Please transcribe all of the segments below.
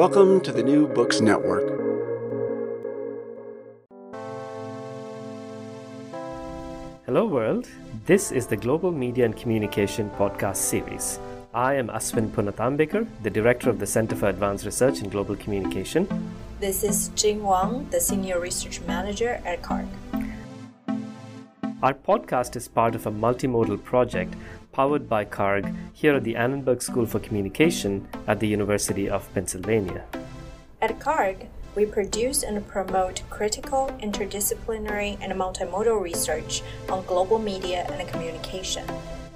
Welcome to the New Books Network. Hello, world. This is the Global Media and Communication podcast series. I am Aswin Punathambekar, the director of the Center for Advanced Research in Global Communication. This is Jing Wang, the senior research manager at CARG. Our podcast is part of a multimodal project powered by CARG here at the Annenberg School for Communication at the University of Pennsylvania. At CARG, we produce and promote critical, interdisciplinary, and multimodal research on global media and communication.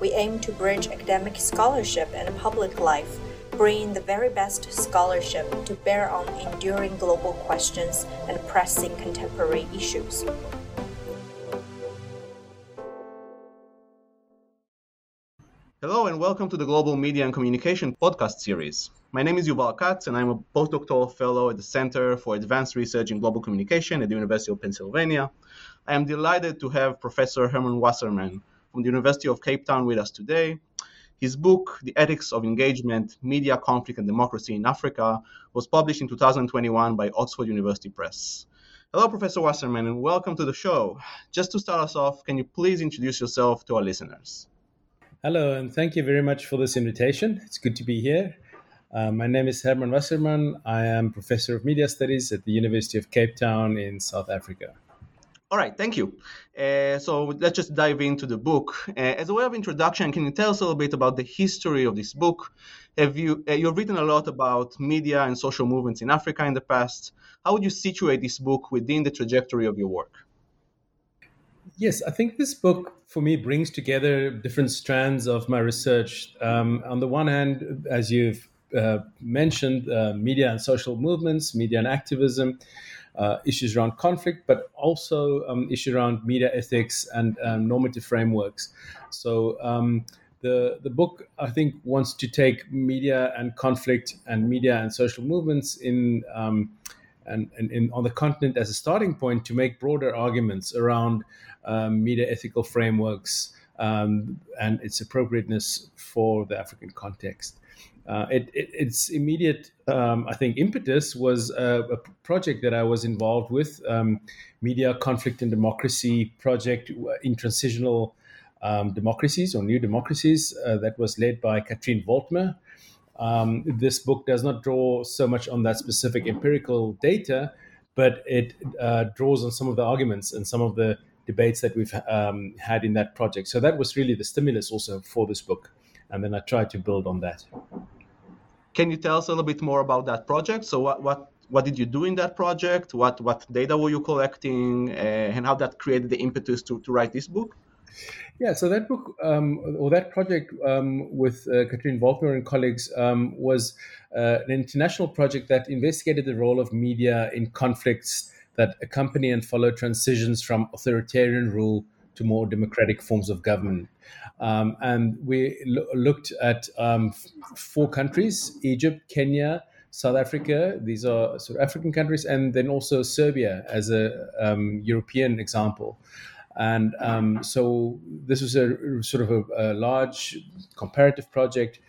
We aim to bridge academic scholarship and public life, bringing the very best scholarship to bear on enduring global questions and pressing contemporary issues. Hello and welcome to the Global Media and Communication podcast series. My name is Yuval Katz and I'm a postdoctoral fellow at the Center for Advanced Research in Global Communication at the University of Pennsylvania. I am delighted to have Professor Herman Wasserman from the University of Cape Town with us today. His book, The Ethics of Engagement Media, Conflict, and Democracy in Africa, was published in 2021 by Oxford University Press. Hello, Professor Wasserman, and welcome to the show. Just to start us off, can you please introduce yourself to our listeners? Hello, and thank you very much for this invitation. It's good to be here. Uh, my name is Herman Wasserman. I am Professor of Media Studies at the University of Cape Town in South Africa. All right, thank you. Uh, so let's just dive into the book. Uh, as a way of introduction, can you tell us a little bit about the history of this book? Have you uh, you've written a lot about media and social movements in Africa in the past? How would you situate this book within the trajectory of your work? Yes, I think this book for me brings together different strands of my research. Um, on the one hand, as you've uh, mentioned, uh, media and social movements, media and activism, uh, issues around conflict, but also um, issues around media ethics and um, normative frameworks. So um, the the book, I think, wants to take media and conflict and media and social movements in. Um, and, and on the continent as a starting point to make broader arguments around um, media ethical frameworks um, and its appropriateness for the African context. Uh, it, it, its immediate, um, I think, impetus was a, a, project that I was involved with, um, Media Conflict and Democracy Project in Transitional um, Democracies or New Democracies, uh, that was led by Katrin Voltmer. Um, this book does not draw so much on that specific empirical data, but it uh, draws on some of the arguments and some of the debates that we've um, had in that project. So that was really the stimulus also for this book. And then I tried to build on that. Can you tell us a little bit more about that project? So what, what, what did you do in that project? What, what data were you collecting? Uh, and how that created the impetus to, to write this book? Yeah, so that book um, or that project um, with uh, Katrin Voltmer and colleagues um, was uh, an international project that investigated the role of media in conflicts that accompany and follow transitions from authoritarian rule to more democratic forms of government. Um, and we lo- looked at um, f- four countries Egypt, Kenya, South Africa, these are sort of African countries, and then also Serbia as a um, European example. And um, so this was a sort of a, a large comparative project.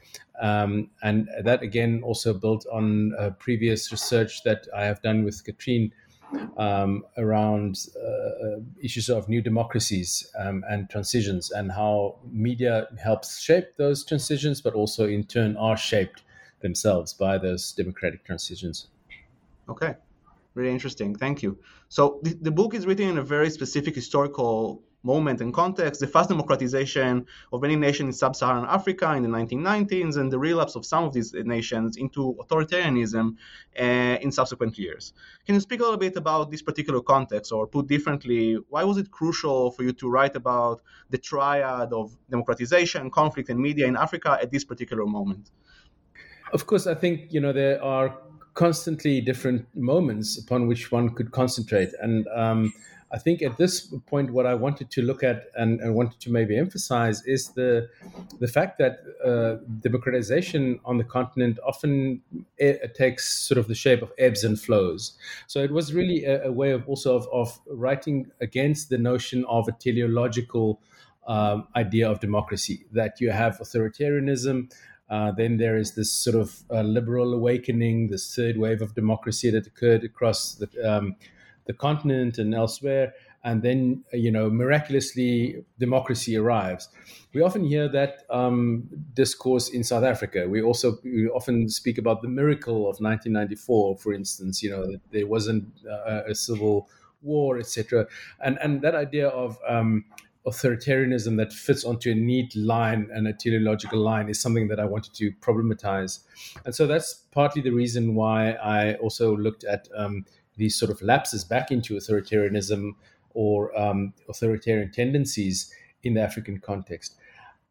Um, and that again also built on uh, previous research that I have done with Katrin um, around uh, issues of new democracies um, and transitions and how media helps shape those transitions, but also in turn are shaped themselves by those democratic transitions. Okay, really interesting. Thank you. So the, the book is written in a very specific historical moment and context, the fast democratization of many nations in sub-Saharan Africa in the 1990s and the relapse of some of these nations into authoritarianism uh, in subsequent years. Can you speak a little bit about this particular context, or put differently, why was it crucial for you to write about the triad of democratization, conflict, and media in Africa at this particular moment? Of course, I think you know there are constantly different moments upon which one could concentrate, and um, I think at this point, what I wanted to look at and, and wanted to maybe emphasize is the the fact that uh, democratization on the continent often takes sort of the shape of ebbs and flows. So it was really a, a way of also of, of, writing against the notion of a teleological um, idea of democracy that you have authoritarianism. Uh, then there is this sort of uh, liberal awakening, this third wave of democracy that occurred across the um, the continent and elsewhere, and then you know miraculously democracy arrives. We often hear that um, discourse in South Africa. We also we often speak about the miracle of 1994, for instance. You know there wasn't uh, a civil war, etc. And and that idea of um, authoritarianism that fits onto a neat line and a teleological line is something that I wanted to problematize. And so that's partly the reason why I also looked at um, these sort of lapses back into authoritarianism or um, authoritarian tendencies in the African context.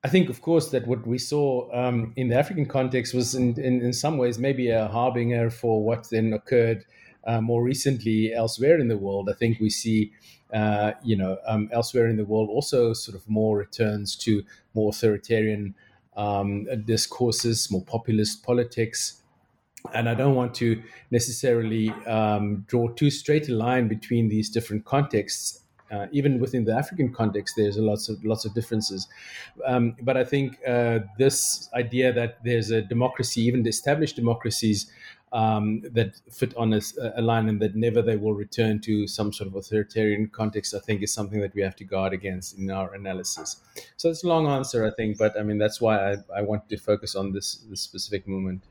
I think, of course, that what we saw um, in the African context was, in, in, in, some ways, maybe a harbinger for what then occurred uh, more recently elsewhere in the world. I think we see, uh, you know, um, elsewhere in the world also sort of more returns to more authoritarian um, discourses, more populist politics, and I don't want to necessarily um, draw too straight a line between these different contexts. Uh, even within the African context, there's lots of lots of differences. Um, but I think uh, this idea that there's a democracy, even established democracies, um, that fit on a, a, line and that never they will return to some sort of authoritarian context, I think is something that we have to guard against in our analysis. So it's a long answer, I think, but I mean that's why I, I want to focus on this this specific moment.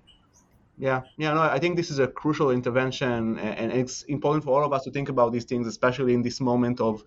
Yeah, yeah, no, I think this is a crucial intervention, and it's important for all of us to think about these things, especially in this moment of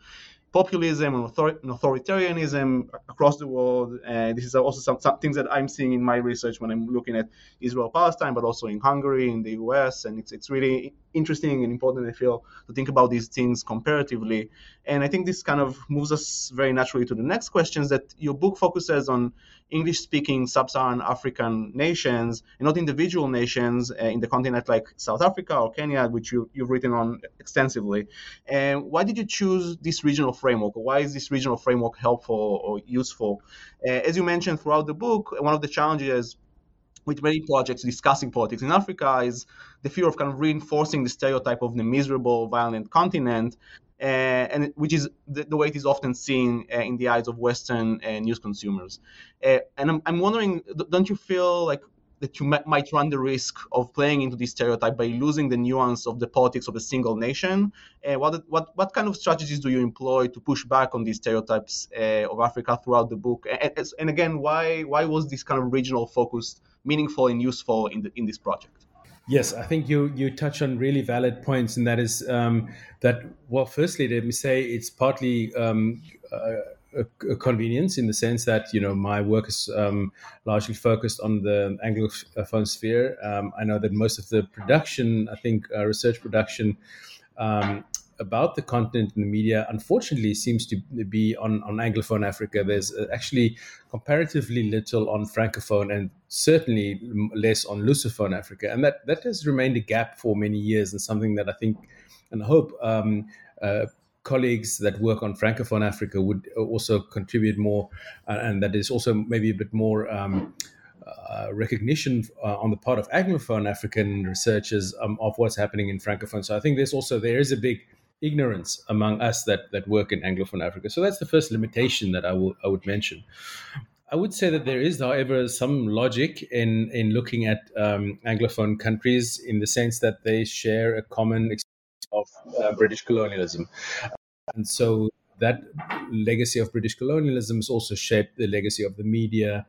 populism and, author- and authoritarianism across the world. This is also some, some, things that I'm seeing in my research when I'm looking at Israel Palestine, but also in Hungary, in the US. And it's, it's really interesting and important, I feel, to think about these things comparatively. And I think this kind of moves us very naturally to the next questions that your book focuses on English speaking sub Saharan African nations and not individual nations uh, in the continent like South Africa or Kenya, which you, you've written on extensively. And why did you choose this regional framework? Why is this regional framework helpful or useful? Uh, as you mentioned throughout the book, one of the challenges with many projects discussing politics in Africa is the fear of kind of reinforcing the stereotype of the miserable, violent continent, and which is the, the, way it is often seen uh, in the eyes of Western uh, news consumers. Uh, and I'm, I'm wondering, don't you feel like that you might run the risk of playing into this stereotype by losing the nuance of the politics of a single nation. Uh, what, what, what kind of strategies do you employ to push back on these stereotypes uh, of Africa throughout the book? And, and, again, why, why was this kind of regional focus meaningful and useful in, the, in this project? Yes, I think you you touch on really valid points, and that is um, that. Well, firstly, let me say it's partly um, a, a, convenience in the sense that you know my work is um, largely focused on the Anglophone sphere. Um, I know that most of the production, I think, uh, research production um, about the continent in the media, unfortunately, seems to be on, on Anglophone Africa. There's uh, actually comparatively little on Francophone and certainly less on Lusophone Africa. And that, that has remained a gap for many years and something that I think and hope um, uh, colleagues that work on Francophone Africa would also contribute more, uh, and that is also maybe a bit more. Um, uh, recognition uh, on the part of Anglophone African researchers um, of what's happening in Francophone. So I think there's also there is a big ignorance among us that that work in Anglophone Africa. So that's the first limitation that I will I would mention. I would say that there is, however, some logic in in looking at um, Anglophone countries in the sense that they share a common experience of uh, British colonialism, and so that legacy of British colonialism has also shaped the legacy of the media.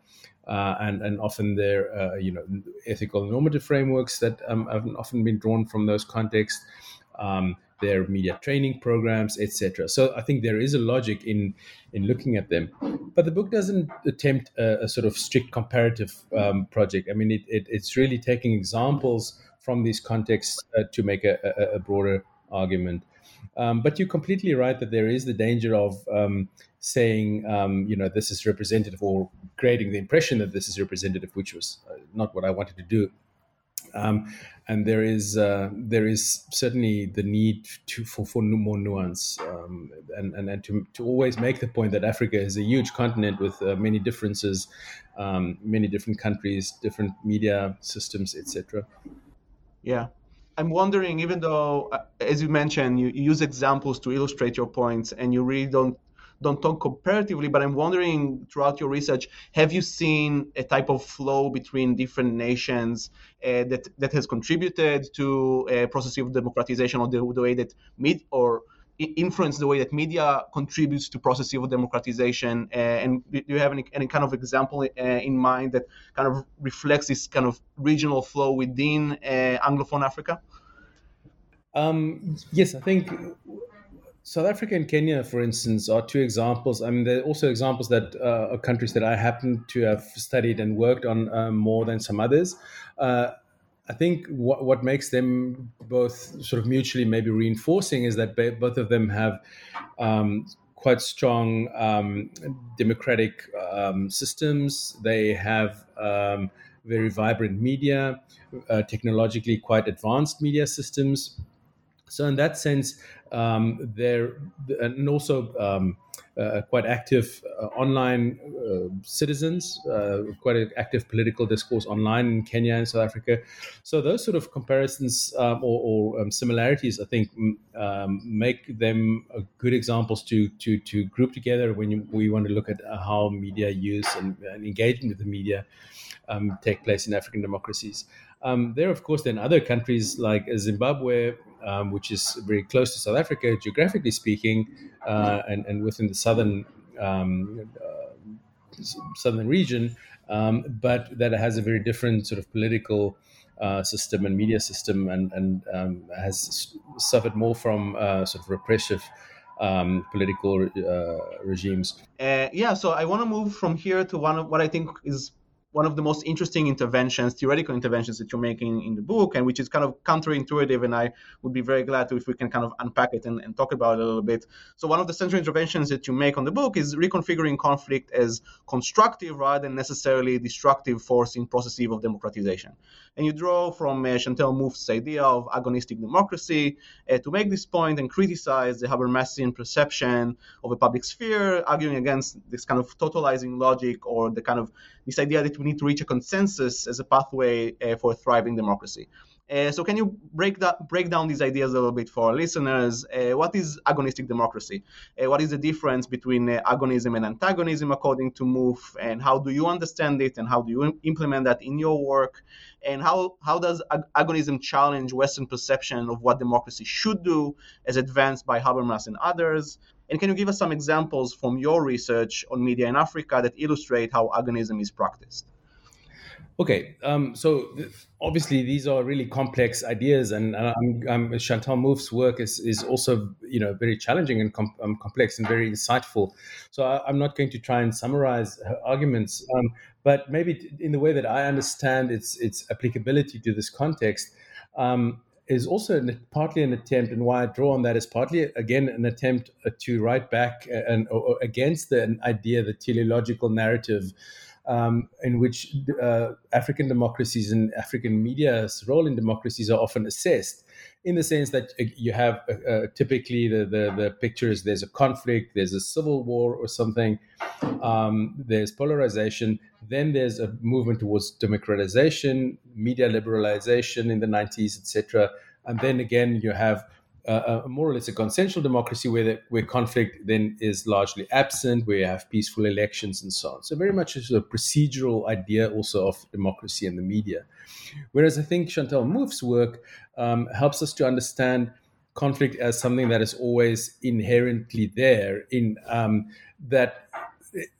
Uh, and and often their uh, you know ethical normative frameworks that um, have often been drawn from those contexts. Um, their media training programs, etc. So I think there is a logic in in looking at them, but the book doesn't attempt a, a sort of strict comparative um, project. I mean, it, it, it's really taking examples from these contexts uh, to make a, a, a broader argument. Um, but you're completely right that there is the danger of um, saying, um, you know, this is representative or creating the impression that this is representative, which was uh, not what I wanted to do. Um, and there is uh, there is certainly the need to for, for more nuance um, and, and, and to, to always make the point that Africa is a huge continent with uh, many differences, um, many different countries, different media systems, etc. Yeah, I'm wondering, even though, uh, as you mentioned, you, you use examples to illustrate your points, and you really don't don't talk comparatively, but I'm wondering throughout your research, have you seen a type of flow between different nations uh, that that has contributed to a process of democratization, or the, the way that mid or influence the way that media contributes to process of democratization? Uh, and do you have any, any kind of example uh, in mind that kind of reflects this kind of regional flow within uh, Anglophone Africa? Um, yes, I think South Africa and Kenya, for instance, are two examples. I mean, there are also examples that uh, are countries that I happen to have studied and worked on uh, more than some others. Uh, I think what, what makes them both sort of mutually maybe reinforcing is that both of them have um, quite strong um, democratic um, systems. They have um, very vibrant media, uh, technologically quite advanced media systems. So, in that sense, um, they're and also um, uh, quite active uh, online uh, citizens, uh, quite an active political discourse online in Kenya and South Africa. So those sort of comparisons um, or, or um, similarities, I think, um, make them good examples to to to group together when you, we want to look at how media use and, and engagement with the media um, take place in African democracies. Um, there, of course, then other countries like Zimbabwe, um, which is very close to South Africa, geographically speaking, uh, and, and within the southern um, uh, southern region, um, but that has a very different sort of political uh, system and media system, and, and um, has suffered more from uh, sort of repressive. Um, political uh, regimes. Uh, yeah, so I want to move from here to one of what I think is one of the most interesting interventions, theoretical interventions that you're making in the book, and which is kind of counterintuitive. And I would be very glad to if we can kind of unpack it and, and talk about it a little bit. So, one of the central interventions that you make on the book is reconfiguring conflict as constructive rather than necessarily destructive force in processes of democratization. And you draw from uh, Chantal Mouffe's idea of agonistic democracy uh, to make this point and criticize the Habermasian perception of a public sphere, arguing against this kind of totalizing logic or the kind of this idea that we need to reach a consensus as a pathway uh, for a thriving democracy. Uh, so, can you break that break down these ideas a little bit for our listeners? Uh, what is agonistic democracy? What is the difference between agonism and antagonism, according to Mouffe? And how do you understand it? And how do you implement that in your work? And how how does ag- agonism challenge Western perception of what democracy should do, as advanced by Habermas and others? And can you give us some examples from your research on media in Africa that illustrate how agonism is practiced? Okay, um, so obviously these are really complex ideas, and um, Chantal Mouffe's work is is also you know very challenging and com- um, complex and very insightful. So I, am not going to try and summarize her arguments, um, but maybe in the way that I understand its its applicability to this context. Um, is also an, partly an attempt, and why I draw on that is partly again an attempt uh, to write back uh, and or against the idea, the teleological narrative, um, in which uh, African democracies and African media's role in democracies are often assessed, in the sense that uh, you have uh, uh, typically the, the the picture is there's a conflict, there's a civil war or something, um, there's polarization, then there's a movement towards democratization, media liberalization in the 90s, etc. And then again, you have a more or less a consensual democracy where, the, where conflict then is largely absent, where you have peaceful elections and so on. So, very much a sort of procedural idea also of democracy and the media. Whereas I think Chantal Mouffe's work um, helps us to understand conflict as something that is always inherently there in um, that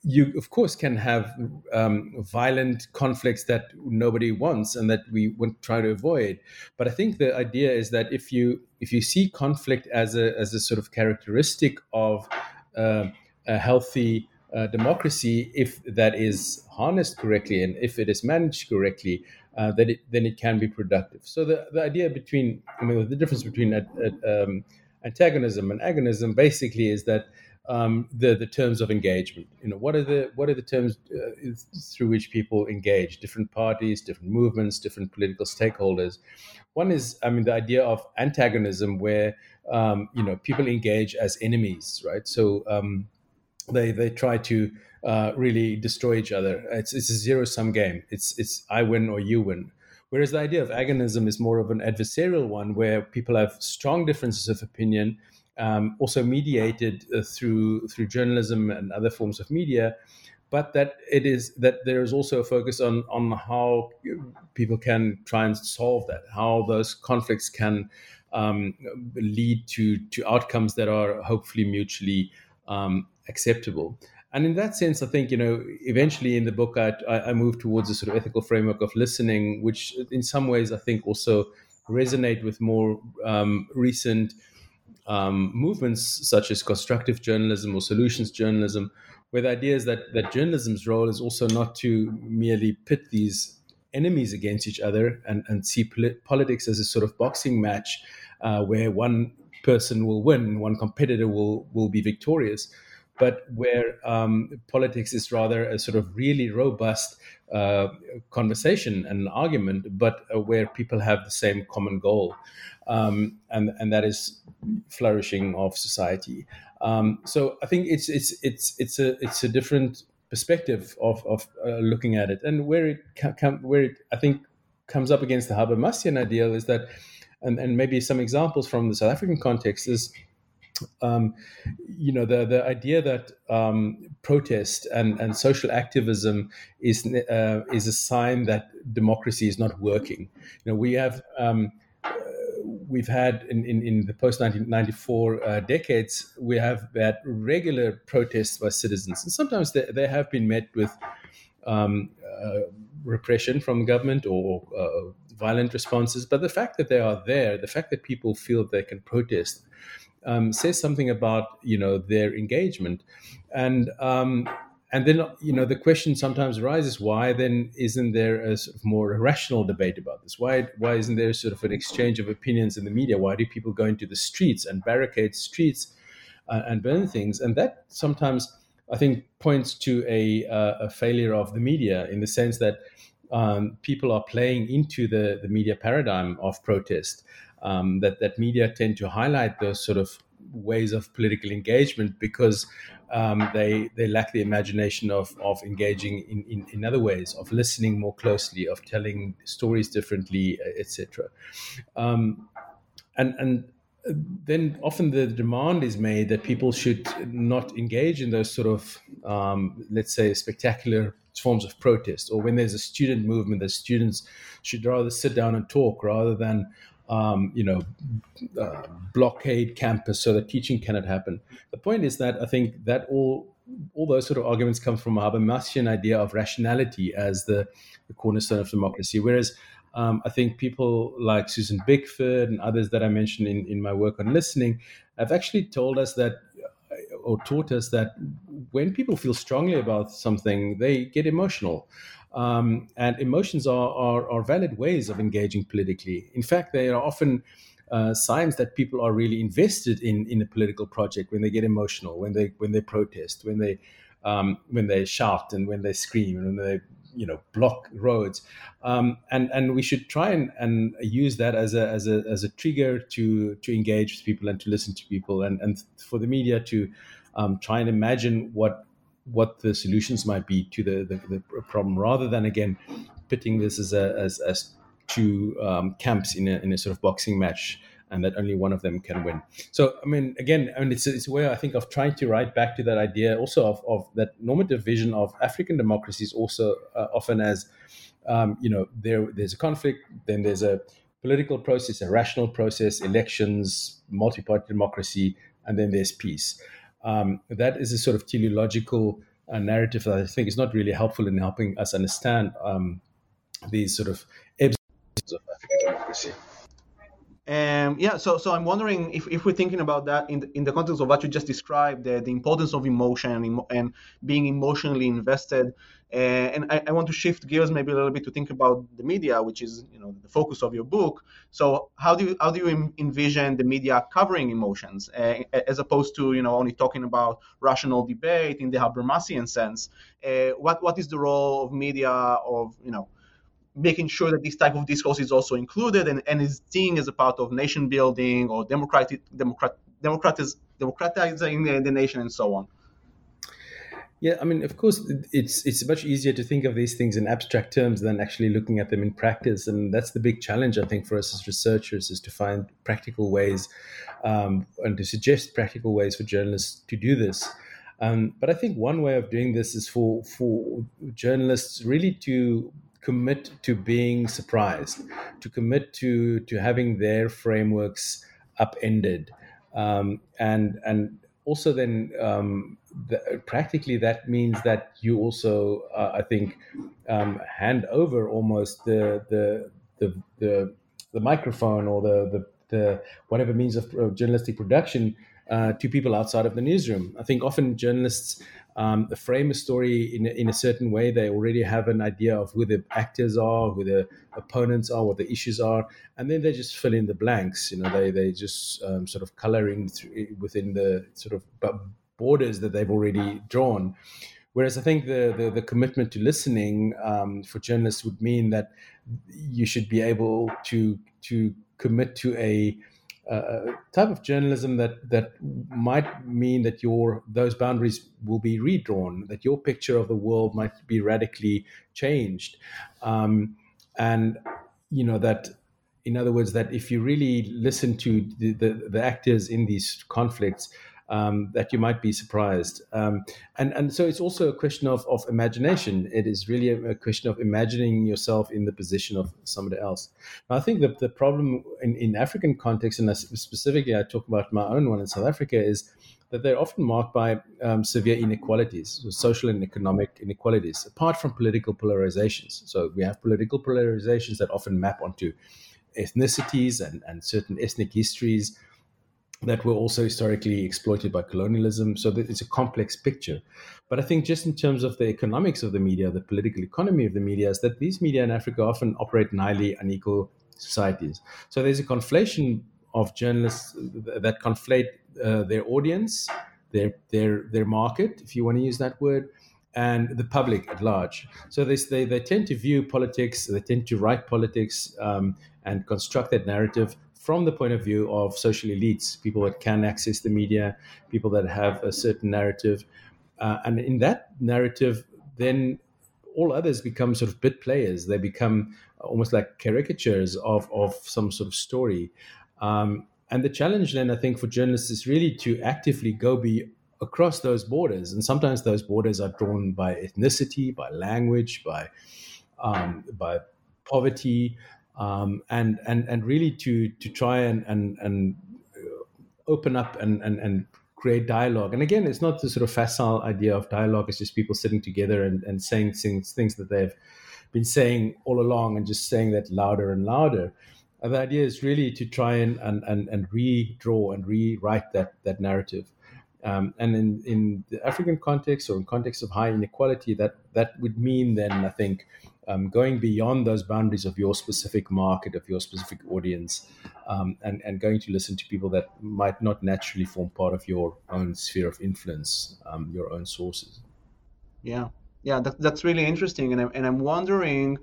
you of course can have um, violent conflicts that nobody wants and that we to try to avoid. But i think the idea is that if you if you see conflict as a as a sort of characteristic of uh, a healthy uh, democracy if that is harnessed correctly and if it is managed correctly uh, that it, then it can be productive. So the, the idea between i mean the difference between um, antagonism and agonism basically is that um, the the terms of engagement. You know, what are the what are the terms uh, through which people engage? Different parties, different movements, different political stakeholders. One is, I mean, the idea of antagonism, where um, you know people engage as enemies, right? So um, they they try to uh, really destroy each other. It's it's a zero sum game. It's it's I win or you win. Whereas the idea of agonism is more of an adversarial one, where people have strong differences of opinion um, also mediated uh, through through journalism and other forms of media, but that it is that there is also a focus on on how people can try and solve that, how those conflicts can um, lead to to outcomes that are hopefully mutually um, acceptable. And in that sense, I think you know eventually in the book I, I move towards a sort of ethical framework of listening, which in some ways I think also resonate with more um, recent um, movements such as constructive journalism or solutions journalism, where the idea is that, that journalism's role is also not to merely pit these enemies against each other and, and see polit- politics as a sort of boxing match uh, where one person will win, one competitor will, will be victorious, but where um, politics is rather a sort of really robust uh, conversation and argument, but uh, where people have the same common goal, um, and and that is flourishing of society. Um, so I think it's it's it's it's a it's a different perspective of of uh, looking at it, and where it com- where it I think comes up against the Habermasian ideal is that, and and maybe some examples from the South African context is um, you know the the idea that um, protest and, and social activism is uh, is a sign that democracy is not working. You know we have um, uh, we've had in, in, in the post 1994 uh, decades we have had regular protests by citizens and sometimes they, they have been met with um, uh, repression from government or uh, violent responses but the fact that they are there the fact that people feel they can protest um, says something about you know their engagement, and um, and then you know the question sometimes arises: Why then isn't there a sort of more rational debate about this? Why why isn't there sort of an exchange of opinions in the media? Why do people go into the streets and barricade streets uh, and burn things? And that sometimes I think points to a, uh, a failure of the media in the sense that um, people are playing into the, the media paradigm of protest um, that that media tend to highlight those sort of ways of political engagement because um, they they lack the imagination of of engaging in, in, in, other ways, of listening more closely, of telling stories differently, etc. Um, and and then often the demand is made that people should not engage in those sort of um, let's say spectacular forms of protest or when there's a student movement that students should rather sit down and talk rather than um, you know, uh, blockade campus so that teaching cannot happen. The point is that I think that all all those sort of arguments come from a Habermasian idea of rationality as the, the cornerstone of democracy, whereas um, I think people like Susan Bickford and others that I mentioned in, in my work on listening have actually told us that or taught us that when people feel strongly about something, they get emotional. Um, and emotions are, are, are, valid ways of engaging politically. In fact, they are often uh, signs that people are really invested in, in a political project when they get emotional, when they when they protest, when they um, when they shout and when they scream and when they you know block roads. Um, and and we should try and, and use that as a, as a as a trigger to to engage with people and to listen to people and, and for the media to um, try and imagine what what the solutions might be to the, the, the problem, rather than again pitting this as a, as, as two um, camps in a, in a sort of boxing match and that only one of them can win. So, I mean, again, I mean, it's, it's a way I think of trying to write back to that idea also of, of that normative vision of African democracies also uh, often as, um, you know, there there's a conflict, then there's a political process, a rational process, elections, multi-party democracy, and then there's peace um, that is a sort of teleological uh, narrative that I think is not really helpful in helping us understand um, these sort of ebbs of African democracy. Um, yeah, so so I'm wondering if, if we're thinking about that in the, in the context of what you just described, the, the importance of emotion and, and being emotionally invested. Uh, and I, I, want to shift gears maybe a little bit to think about the media, which is you know the focus of your book. So how do you how do you envision the media covering emotions uh, as opposed to you know only talking about rational debate in the Habermasian sense? Uh, what what is the role of media of you know making sure that this type of discourse is also included and, and is seen as a part of nation building or democratic, democrat, democratiz, democratizing the nation and so on. Yeah, I mean, of course, it's it's much easier to think of these things in abstract terms than actually looking at them in practice, and that's the big challenge I think for us as researchers is to find practical ways um, and to suggest practical ways for journalists to do this. Um, but I think one way of doing this is for for journalists really to commit to being surprised, to commit to to having their frameworks upended, um, and and also then um, the, practically that means that you also uh, I think um, hand over almost the the the the, the microphone or the, the the whatever means of journalistic production uh, to people outside of the newsroom. I think often journalists um, frame a story in, in a certain way. They already have an idea of who the actors are, who the opponents are, what the issues are, and then they just fill in the blanks. You know, they they just um, sort of coloring within the sort of borders that they've already drawn. Whereas I think the, the, the commitment to listening um, for journalists would mean that you should be able to to commit to a a type of journalism that that might mean that your those boundaries will be redrawn, that your picture of the world might be radically changed, um, and you know that. In other words, that if you really listen to the, the, the actors in these conflicts, um, that you might be surprised. Um, and, and so it's also a question of, of imagination. It is really a, a, question of imagining yourself in the position of somebody else. Now, I think that the problem in, in African context, and specifically I talk about my own one in South Africa, is that they're often marked by um, severe inequalities, so social and economic inequalities, apart from political polarizations. So we have political polarizations that often map onto ethnicities and, and certain ethnic histories that were also historically exploited by colonialism. So it's a complex picture. But I think just in terms of the economics of the media, the political economy of the media, is that these media in Africa often operate in highly unequal societies. So there's a conflation of journalists that conflate uh, their audience, their their their market, if you want to use that word, and the public at large. So they they, they tend to view politics, they tend to write politics um, and construct that narrative from the point of view of social elites, people that can access the media, people that have a certain narrative. Uh, and in that narrative, then all others become sort of bit players. They become almost like caricatures of, of some sort of story. Um, and the challenge then, I think, for journalists is really to actively go be across those borders. And sometimes those borders are drawn by ethnicity, by language, by um, by poverty, um, and and and really to to try and and and open up and and and create dialogue. And again, it's not the sort of facile idea of dialogue. It's just people sitting together and, and saying things things that they've been saying all along and just saying that louder and louder. And the idea is really to try and and and, and redraw and rewrite that that narrative. Um, and in, in the African context or in context of high inequality, that that would mean then I think um, going beyond those boundaries of your specific market, of your specific audience, um, and, and going to listen to people that might not naturally form part of your own sphere of influence, um, your own sources. Yeah, yeah, that, that's really interesting. And I'm, and I'm wondering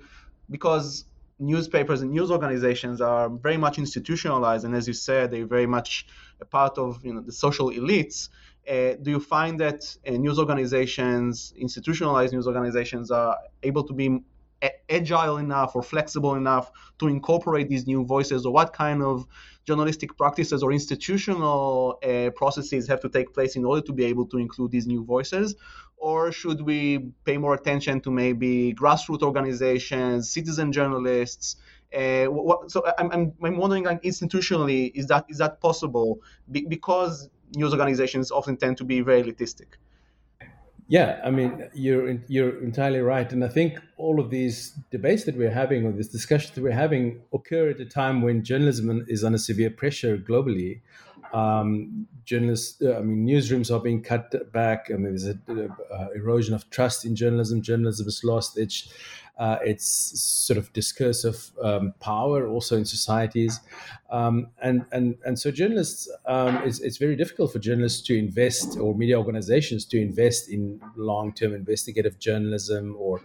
because newspapers and news organizations are very much institutionalized, and as you said, they're very much a part of you know the social elites. Uh, do you find that uh, news organizations, institutionalized news organizations, are able to be agile enough or flexible enough to incorporate these new voices? Or what kind of journalistic practices or institutional uh, processes have to take place in order to be able to include these new voices? Or should we pay more attention to maybe grassroots organizations citizen journalists? Uh, what, so I'm, I'm, wondering like institutionally is that is that possible? Be- because news organizations often tend to be very elitistic Yeah, I mean, you're you're entirely right, and I think all of these debates that we're having, or this discussions that we're having, occur at a time when journalism is under severe pressure globally. Um, journalists, uh, I mean, newsrooms are being cut back. I mean, there's a, uh, erosion of trust in journalism. Journalism has lost its uh, its sort of discursive um, power also in societies, um, and and and so journalists, um, it's, it's very difficult for journalists to invest or media organizations to invest in long term investigative journalism or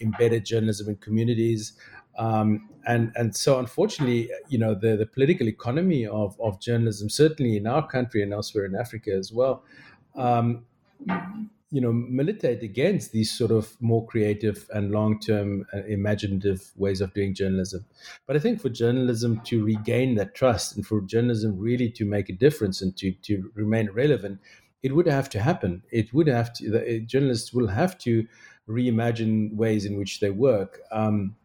embedded journalism in communities. Um, and and so unfortunately, you know, the, the political economy of, of journalism, certainly in our country and elsewhere in Africa as well, um, you know, militate against these sort of more creative and long-term uh, imaginative ways of doing journalism. But I think for journalism to regain that trust and for journalism really to make a difference and to, to remain relevant, it would have to happen. It would have to, the, journalists will have to reimagine ways in which they work. Um,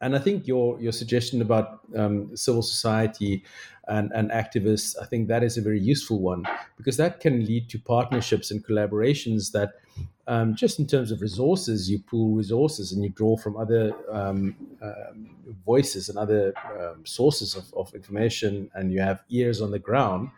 and I think your your suggestion about um, civil society and, and activists, I think that is a very useful one because that can lead to partnerships and collaborations that, um, just in terms of resources, you pool resources and you draw from other um, uh, voices and other um, sources of, of information, and you have ears on the ground.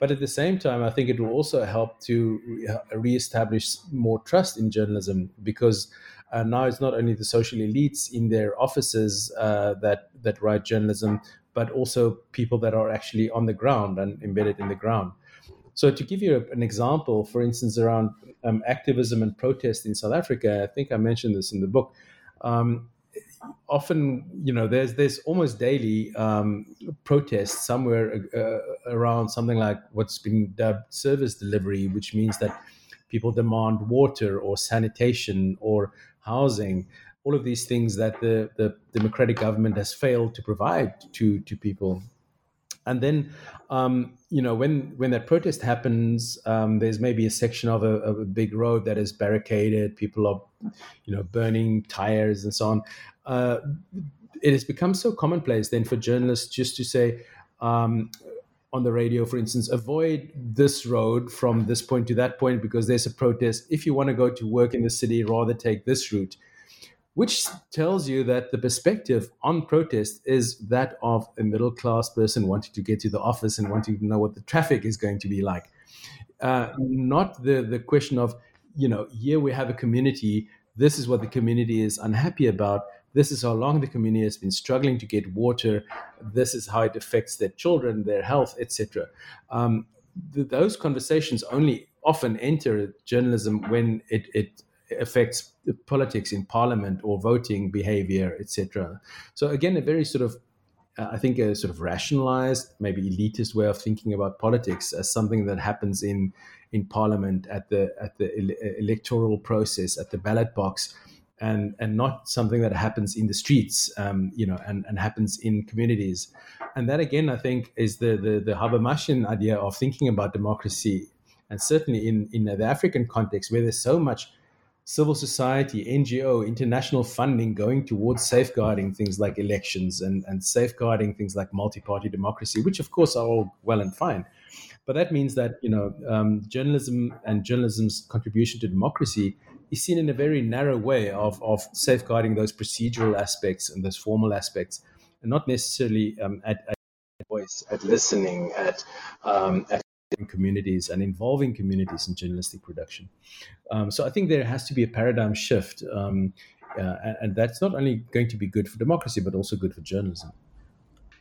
But at the same time, I think it will also help to re- reestablish more trust in journalism because uh, now it's not only the social elites in their offices uh, that that write journalism, but also people that are actually on the ground and embedded in the ground. So, to give you an example, for instance, around um, activism and protest in South Africa, I think I mentioned this in the book. Um, often, you know, there's there's almost daily um, protests somewhere uh, around something like what's been dubbed service delivery, which means that people demand water or sanitation or housing, all of these things that the, the democratic government has failed to provide to, to people. And then, um, you know, when, when that protest happens, um, there's maybe a section of a, of a, big road that is barricaded. People are, you know, burning tires and so on. Uh, it has become so commonplace then for journalists just to say, um, on the radio, for instance, avoid this road from this point to that point because there's a protest. If you want to go to work in the city, rather take this route, which tells you that the perspective on protest is that of a middle class person wanting to get to the office and wanting to know what the traffic is going to be like. Uh, not the, the question of, you know, here we have a community, this is what the community is unhappy about this is how long the community has been struggling to get water. This is how it affects their children, their health, etc. Um, th- those conversations only often enter journalism when it, it affects politics in parliament or voting behavior, etc. So again, a very sort of uh, I think a sort of rationalized, maybe elitist way of thinking about politics as something that happens in in parliament at the at the ele- electoral process at the ballot box and and not something that happens in the streets, um, you know, and, and happens in communities. And that again, I think, is the the, the Habermasian idea of thinking about democracy, and certainly in in the African context where there's so much civil society, NGO, international funding going towards safeguarding things like elections and, and safeguarding things like multi-party democracy, which of course are all well and fine. But that means that you know um, journalism and journalism's contribution to democracy is seen in a very narrow way of, of safeguarding those procedural aspects and those formal aspects, and not necessarily um, at, at, voice, at listening, at, um, at communities and involving communities in journalistic production. Um, so I think there has to be a paradigm shift, um, uh, and, and that's not only going to be good for democracy, but also good for journalism.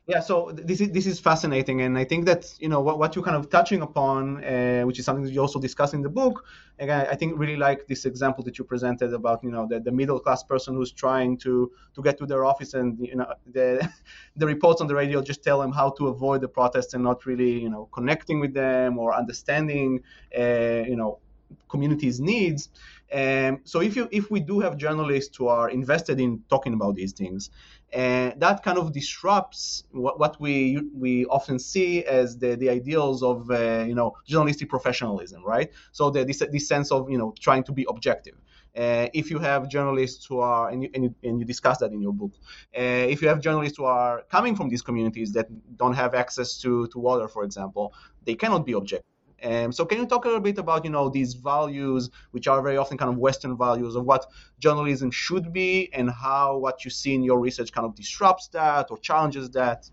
Yeah, so this is this is fascinating, and I think that you know what, what you're kind of touching upon, uh, which is something that you also discuss in the book. Again, I think really like this example that you presented about you know the, the middle class person who's trying to to get to their office, and you know the the reports on the radio just tell them how to avoid the protests and not really you know connecting with them or understanding uh, you know communities' needs. Um, so if you if we do have journalists who are invested in talking about these things, and that kind of disrupts what, what we we often see as the, the ideals of uh, you know journalistic professionalism, right? So the, this this sense of you know trying to be objective. Uh, if you have journalists who are, and you, and you, and you discuss that in your book, uh, if you have journalists who are coming from these communities that don't have access to, to water, for example, they cannot be objective Um, so can you talk a little bit about you know these values, which are very often kind of Western values of what journalism should be, and how what you see in your research kind of disrupts that or challenges that?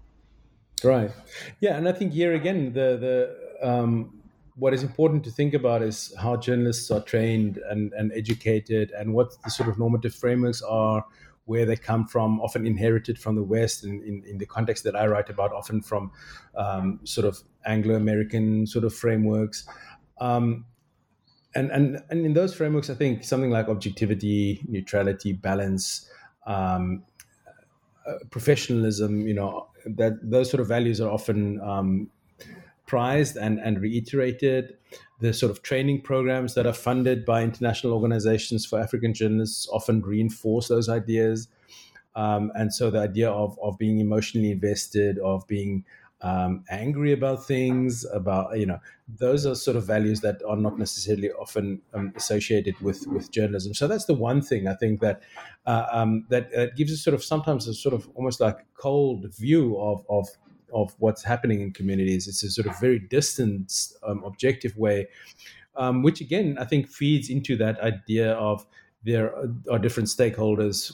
Right. Yeah, and I think here again the the um, what is important to think about is how journalists are trained and, and educated and what the sort of normative frameworks are where they come from, often inherited from the West, and in, in the context that I write about, often from um, sort of Anglo American sort of frameworks. Um, and, and, and in those frameworks, I think something like objectivity, neutrality, balance, um, uh, professionalism, you know, that those sort of values are often um, prized and, and reiterated. The sort of training programs that are funded by international organizations for African journalists often reinforce those ideas. Um, and so the idea of, of being emotionally invested, of being um, angry about things, about, you know, those are sort of values that are not necessarily often um, associated with, with journalism. So that's the one thing I think that uh, um, that, that gives us sort of sometimes a sort of almost like cold view of, of of what's happening in communities. It's a sort of very distant, um, objective way, um, which again I think feeds into that idea of there are different stakeholders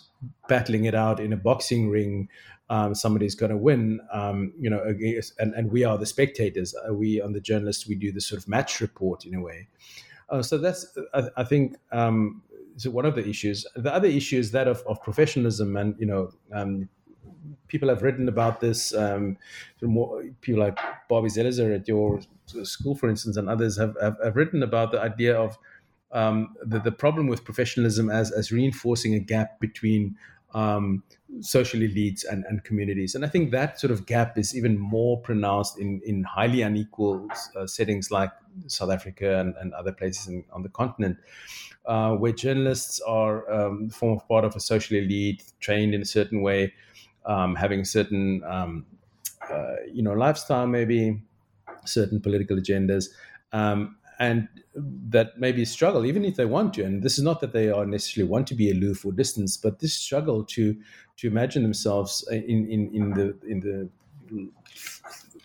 battling it out in a boxing ring. Um, somebody's going to win, um, you know, and, and we are the spectators. Uh, we, on the journalists, we do the sort of match report in a way. Uh, so that's, I, I think, um, so one of the issues. The other issue is that of, of professionalism and, you know, um, people have written about this. Um, people like Barbie Zelizer at your school, for instance, and others have, have, have written about the idea of um, the, the problem with professionalism as, as reinforcing a gap between um, social elites and, and communities. And I think that sort of gap is even more pronounced in, in highly unequal uh, settings like South Africa and, and other places in, on the continent, uh, where journalists are um, form part of a social elite, trained in a certain way, um, having certain um, uh, you know lifestyle, maybe certain political agendas, um, and that maybe struggle even if they want to. And this is not that they are necessarily want to be aloof or distance, but this struggle to to imagine themselves in in, in the in the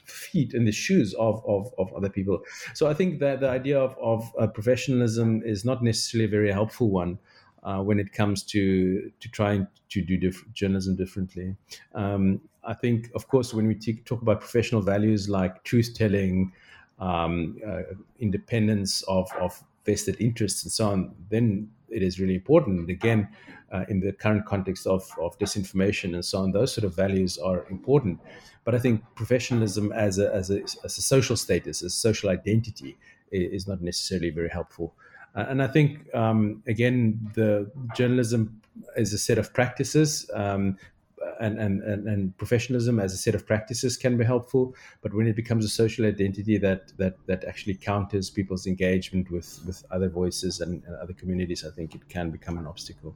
feet in the shoes of, of, of other people. So I think that the idea of, of uh, professionalism is not necessarily a very helpful one uh, when it comes to to trying to do diff- journalism differently. Um, I think, of course, when we t- talk about professional values like truth telling, um, uh, independence of, of vested interests, and so on, then it is really important. And again, uh, in the current context of, of disinformation and so on, those sort of values are important. But I think professionalism as a, as a, as a social status, as a social identity, is not necessarily very helpful. Uh, and I think, um, again, the journalism is a set of practices. Um, and, and, and, and, professionalism as a set of practices can be helpful, but when it becomes a social identity that that, that actually counters people's engagement with, with other voices and, and other communities, I think it can become an obstacle.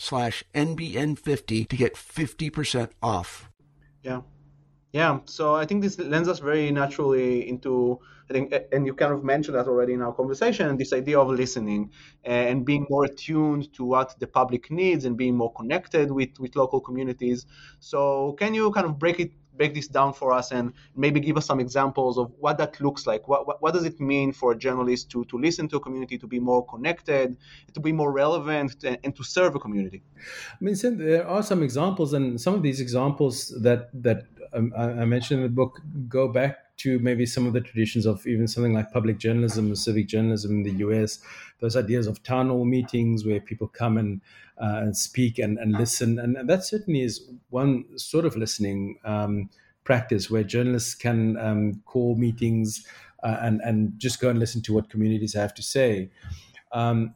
slash NBN50 to get 50% off. Yeah. Yeah. So I think this lends us very naturally into, I think, and you kind of mentioned that already in our conversation, this idea of listening and being more attuned to what the public needs and being more connected with, with local communities. So can you kind of break it break this down for us and maybe give us some examples of what that looks like. What, what, what, does it mean for a journalist to, to listen to a community, to be more connected, to be more relevant, and, and to serve a community? I mean, there are some examples, and some of these examples that that um, I mentioned in the book go back to maybe some of the traditions of even something like public journalism, or civic journalism in the US. Those ideas of town hall meetings where people come and uh, and speak and, and listen, and, that certainly is one sort of listening um, practice where journalists can um, call meetings uh, and and just go and listen to what communities have to say. Um,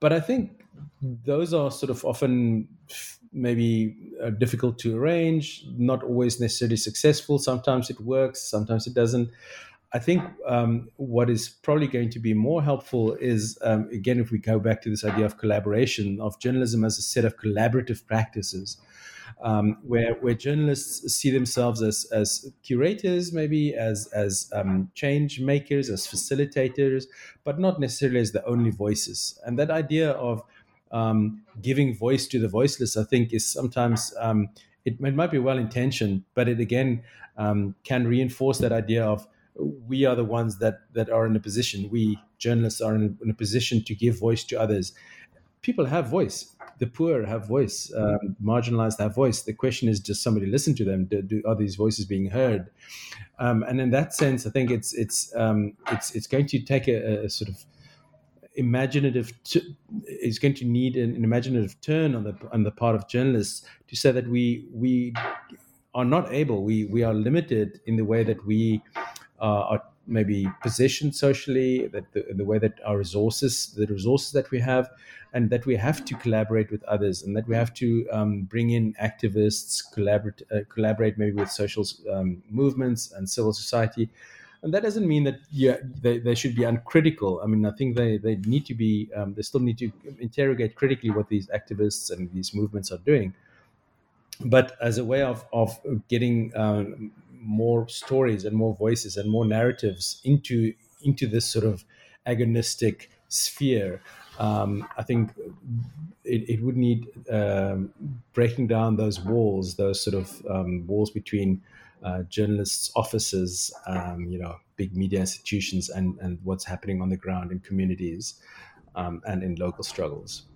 but I think those are sort of often maybe uh, difficult to arrange, not always necessarily successful. Sometimes it works, sometimes it doesn't. I think um, what is probably going to be more helpful is, um, again, if we go back to this idea of collaboration, of journalism as a set of collaborative practices, um, where, where journalists see themselves as, as curators, maybe as, as um, change makers, as facilitators, but not necessarily as the only voices. And that idea of um, giving voice to the voiceless, I think, is sometimes um, it, it, might be well intentioned, but it again um, can reinforce that idea of we are the ones that that are in a position. We journalists are in, in a position to give voice to others. People have voice. The poor have voice. Um, marginalized have voice. The question is, does somebody listen to them? Do, do, are these voices being heard? Um, and in that sense, I think it's it's um, it's it's going to take a, a sort of imaginative t- is going to need an, an, imaginative turn on the on the part of journalists to say that we we are not able we we are limited in the way that we uh, are maybe positioned socially that the, the way that our resources the resources that we have and that we have to collaborate with others and that we have to um, bring in activists collaborate uh, collaborate maybe with social um, movements and civil society and that doesn't mean that yeah they, they should be uncritical. I mean i think they, they need to be um, they still need to interrogate critically what these activists and these movements are doing. But as a way of, of getting um, more stories and more voices and more narratives into into this sort of agonistic sphere um, I think it, it would need um, breaking down those walls, those sort of um, walls between uh, journalists' offices, um, you know, big media institutions, and, and what's happening on the ground in communities um, and in local struggles.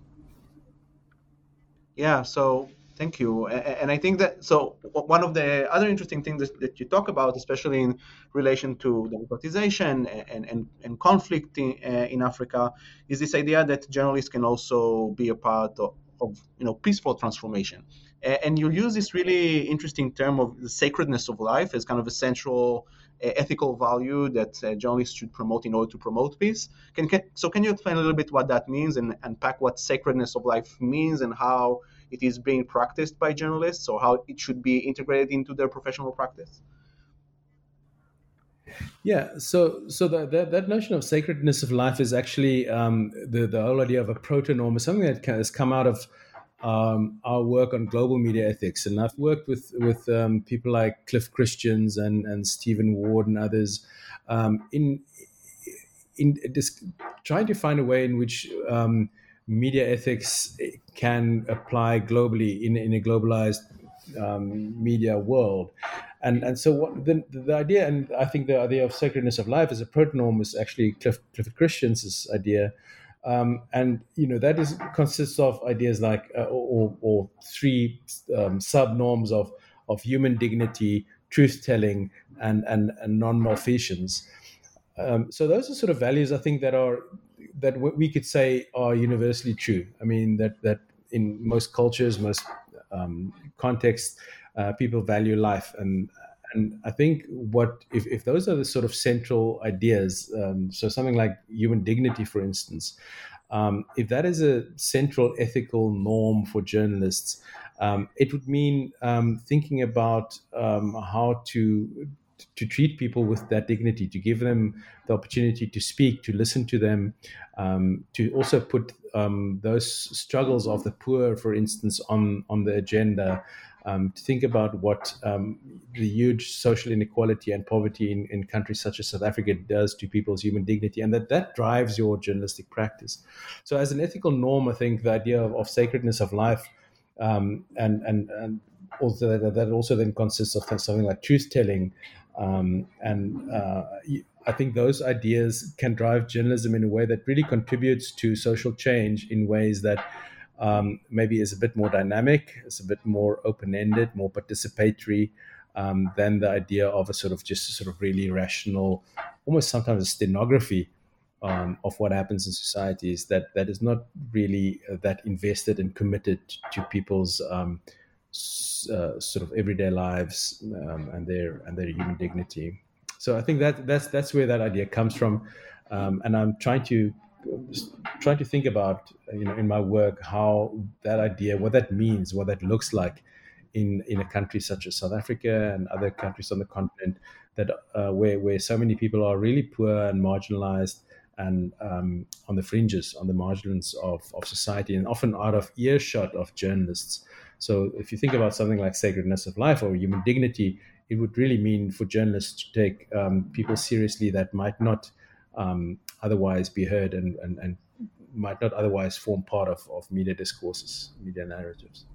Yeah, so thank you. And I think that so one of the other interesting things that you talk about, especially in relation to democratization and, and, and conflict in, uh, in Africa, is this idea that journalists can also be a part of, of you know peaceful transformation and you use this really interesting term of the sacredness of life as kind of a central ethical value that uh, journalists should promote in order to promote peace. Can, can, so can you explain a little bit what that means and unpack what sacredness of life means and how it is being practiced by journalists or how it should be integrated into their professional practice? Yeah, so so the, the, that notion of sacredness of life is actually um, the the whole idea of a protonorm is something that has come out of um, our work on global media ethics. And I've worked with with um, people like Cliff Christians and and Stephen Ward and others um, in in trying to find a way in which um, media ethics can apply globally in in a globalized um, media world. And, and so what the, the idea, and I think the idea of sacredness of life as a protonorm is actually Cliff, Clifford Christians' idea, um, and you know that is consists of ideas like uh, or, or, three um, sub norms of of human dignity, truth telling, and and, and non malfeasance. Um, so those are sort of values I think that are that we could say are universally true. I mean that that in most cultures, most um, contexts, uh, people value life and and I think what if, if those are the sort of central ideas, um, so something like human dignity, for instance, um, if that is a central ethical norm for journalists, um, it would mean um, thinking about um, how to to treat people with that dignity, to give them the opportunity to speak, to listen to them, um, to also put those struggles of the poor, for instance, on on the agenda um, to think about what um, the huge social inequality and poverty in, in, countries such as South Africa does to people's human dignity, and that that drives your journalistic practice. So, as an ethical norm, I think the idea of, of sacredness of life, um, and and and also that, that, also then consists of something like truth telling, um, and uh, I think those ideas can drive journalism in a way that really contributes to social change in ways that um, maybe is a bit more dynamic, is a bit more open ended, more participatory, um, than the idea of a sort of just a sort of really rational, almost sometimes a stenography um, of what happens in societies that that is not really uh, that invested and committed to people's um, uh, sort of everyday lives um, and their and their human dignity. So I think that that's that's where that idea comes from, um, and I'm trying to trying to think about you know in my work how that idea, what that means, what that looks like in in a country such as South Africa and other countries on the continent that uh, where where so many people are really poor and marginalized and um, on the fringes, on the margins of, of society, and often out of earshot of journalists. So, if you think about something like sacredness of life or human dignity, it would really mean for journalists to take um, people seriously that might not um, otherwise be heard and, and, and might not otherwise form part of, of media discourses, media narratives.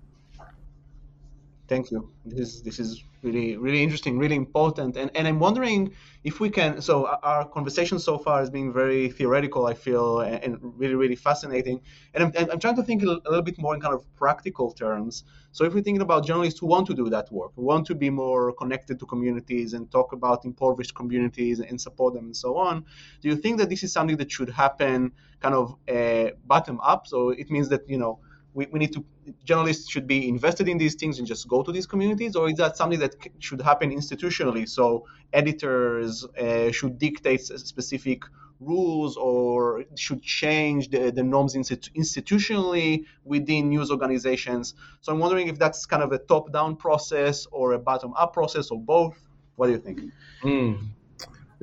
Thank you. This is this is really really interesting, really important, and and I'm wondering if we can. So our conversation so far has been very theoretical, I feel, and really really fascinating. And I'm, I'm trying to think a little bit more in kind of practical terms. So if we're thinking about journalists who want to do that work, who want to be more connected to communities and talk about impoverished communities and support them and so on, do you think that this is something that should happen kind of uh, bottom up? So it means that you know we, we need to journalists should be invested in these things and just go to these communities or is that something that should happen institutionally? So editors uh, should dictate specific rules or should change the, the norms institutionally within news organizations? So i'm wondering if that's kind of a top down process or a bottom up process or both. What do you think? Mm.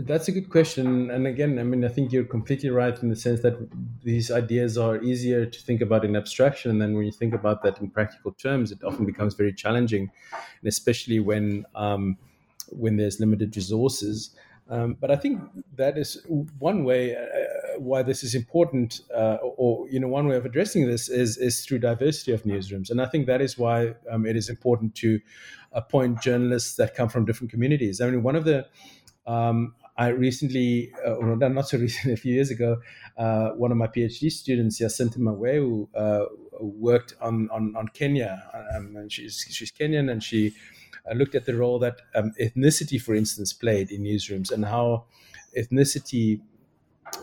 That's a good question. And again, I mean, I think you're completely right in the sense that these ideas are easier to think about in abstraction. And then when you think about that in practical terms, it often becomes very challenging, and especially when um, when there's limited resources. Um, but I think that is one way uh, why this is important, uh, or you know, one way of addressing this is is through diversity of newsrooms, and I think that is why um, it is important to appoint journalists that come from different communities. I mean, one of the um, I recently, uh, not so recently, a few years ago, uh, one of my PhD students, Jacinta Maweu, uh, worked on, on, on Kenya. Um, and she's, she's Kenyan, and she uh, looked at the role that um, ethnicity, for instance, played in newsrooms and how ethnicity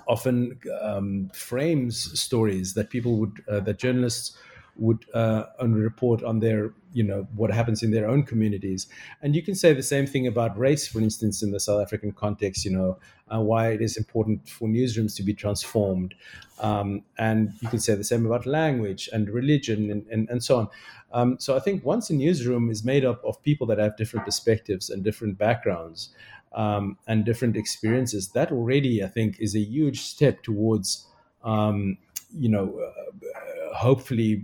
often um, frames stories that people would, uh, that journalists would uh, report on their you know what happens in their own communities. And you can say the same thing about race for instance in the south african context you know uh, why it is important for newsrooms to be transformed. Um, and you can say the same about language and religion and, and, and so on. Um, so i think once a newsroom is made up of people that have different perspectives and different backgrounds um, and different experiences that already i think is a huge step towards um, you know uh, hopefully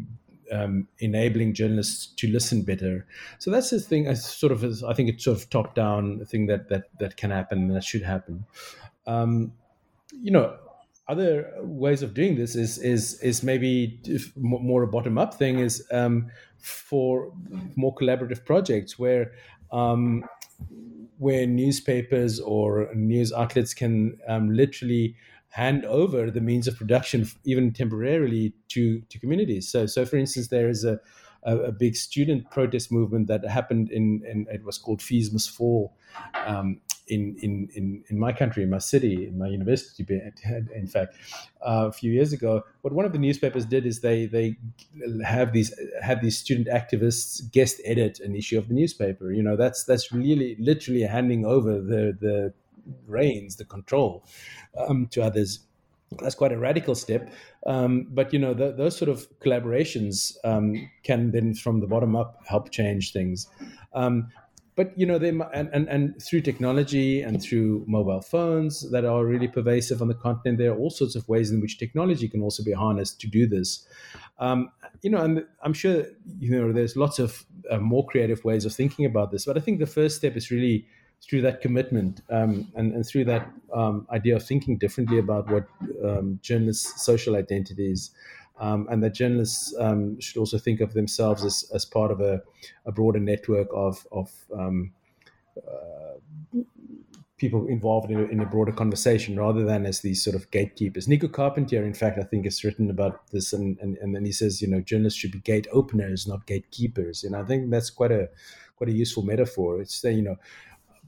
um, enabling journalists to listen better. So that's the thing. I sort of, I think it's sort of top down thing that that that can happen and that should happen. Um, you know, other ways of doing this is is is maybe more a bottom up thing is um, for more collaborative projects where um, where newspapers or news outlets can um, literally hand over the means of production, even temporarily, to to communities. So, so for instance, there is a a, a big student protest movement that happened in, in it was called Fees Must Fall. Um, in, in, in, in my country, in my city, in my university, in fact, uh, a few years ago, what one of the newspapers did is they they have these have these student activists guest edit an issue of the newspaper. You know, that's that's really literally handing over the the reins, the control um, to others. That's quite a radical step, um, but you know those sort of collaborations um, can then, from the bottom up, help change things. Um, but you know they and, and, and through technology and through mobile phones that are really pervasive on the continent there are all sorts of ways in which technology can also be harnessed to do this um, you know and i'm sure you know there's lots of uh, more creative ways of thinking about this but i think the first step is really through that commitment um, and, and, through that um, idea of thinking differently about what um, journalists' social identities, um, and that journalists um, should also think of themselves as, as part of a, a broader network of, of um, uh, people involved in a, in a, broader conversation rather than as these sort of gatekeepers. Nico Carpentier, in fact, I think has written about this, and, and, and then he says, you know, journalists should be gate openers, not gatekeepers. And I think that's quite a quite a useful metaphor. It's you know,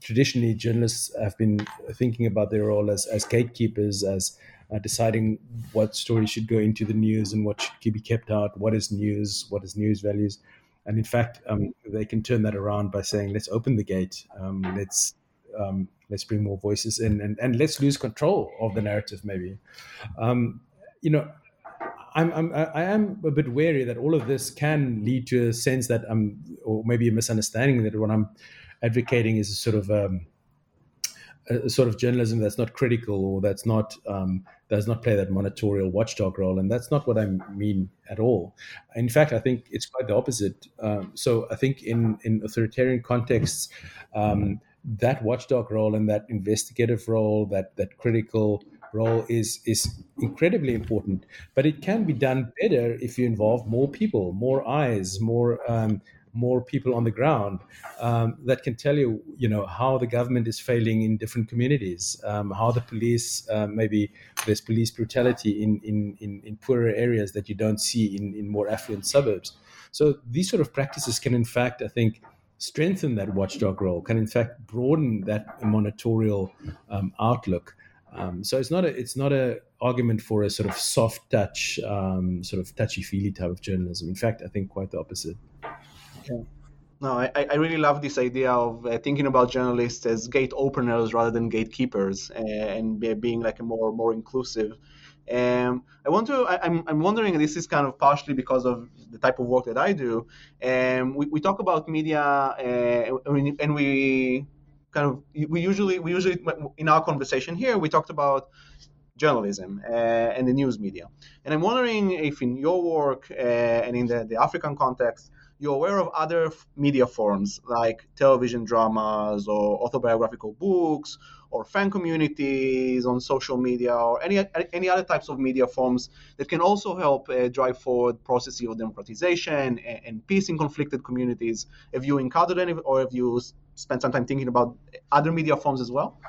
traditionally journalists have been thinking about their role as as gatekeepers, as uh, deciding what stories should go into the news and what should be kept out, what is news, what is news values. And in fact, um, they can turn that around by saying, let's open the gate, um, let's um, let's bring more voices in, and, and let's lose control of the narrative, maybe. Um, you know, I'm, I'm I am a bit wary that all of this can lead to a sense that I'm, or maybe a misunderstanding that what I'm advocating is a sort of um, a sort of journalism that's not critical or that's not um, does not play that monitorial watchdog role, and that's not what I mean at all. In fact, I think it's quite the opposite. Um, so I think in in authoritarian contexts, um, that watchdog role and that investigative role, that that critical role is is incredibly important. But it can be done better if you involve more people, more eyes, more um, more people on the ground um, that can tell you, you know, how the government is failing in different communities, um, how the police, uh, maybe there's police brutality in, in, in, in, poorer areas that you don't see in, in more affluent suburbs. So these sort of practices can, in fact, I think, strengthen that watchdog role, can in fact broaden that monitorial um, outlook. Um, so it's not a it's not a argument for a sort of soft touch, um, sort of touchy feely type of journalism. In fact, I think quite the opposite. No, I, I really love this idea of uh, thinking about journalists as gate openers rather than gatekeepers, uh, and being like a more more inclusive. Um, I want to. I, am I'm, I'm wondering. This is kind of partially because of the type of work that I do. Um, we, we talk about media, uh, and we kind of we usually we usually in our conversation here we talked about journalism uh, and the news media. And I'm wondering if in your work uh, and in the, the African context, you're aware of other media forms like television dramas or autobiographical books or fan communities on social media or any any other types of media forms that can also help uh, drive forward processes of democratization and, and, peace in conflicted communities. Have you encountered any, or have you spent some time thinking about other media forms as well?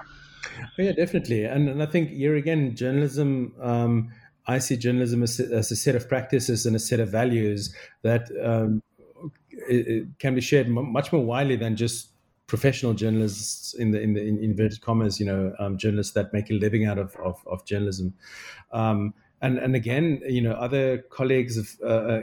Oh, yeah, definitely. And, and I think here again, journalism. Um, I see journalism as, as, a set of practices and a set of values that um, can be shared much more widely than just professional journalists in the in the in inverted commas, you know, um, journalists that make a living out of of, of journalism. Um, and and again, you know, other colleagues have uh, uh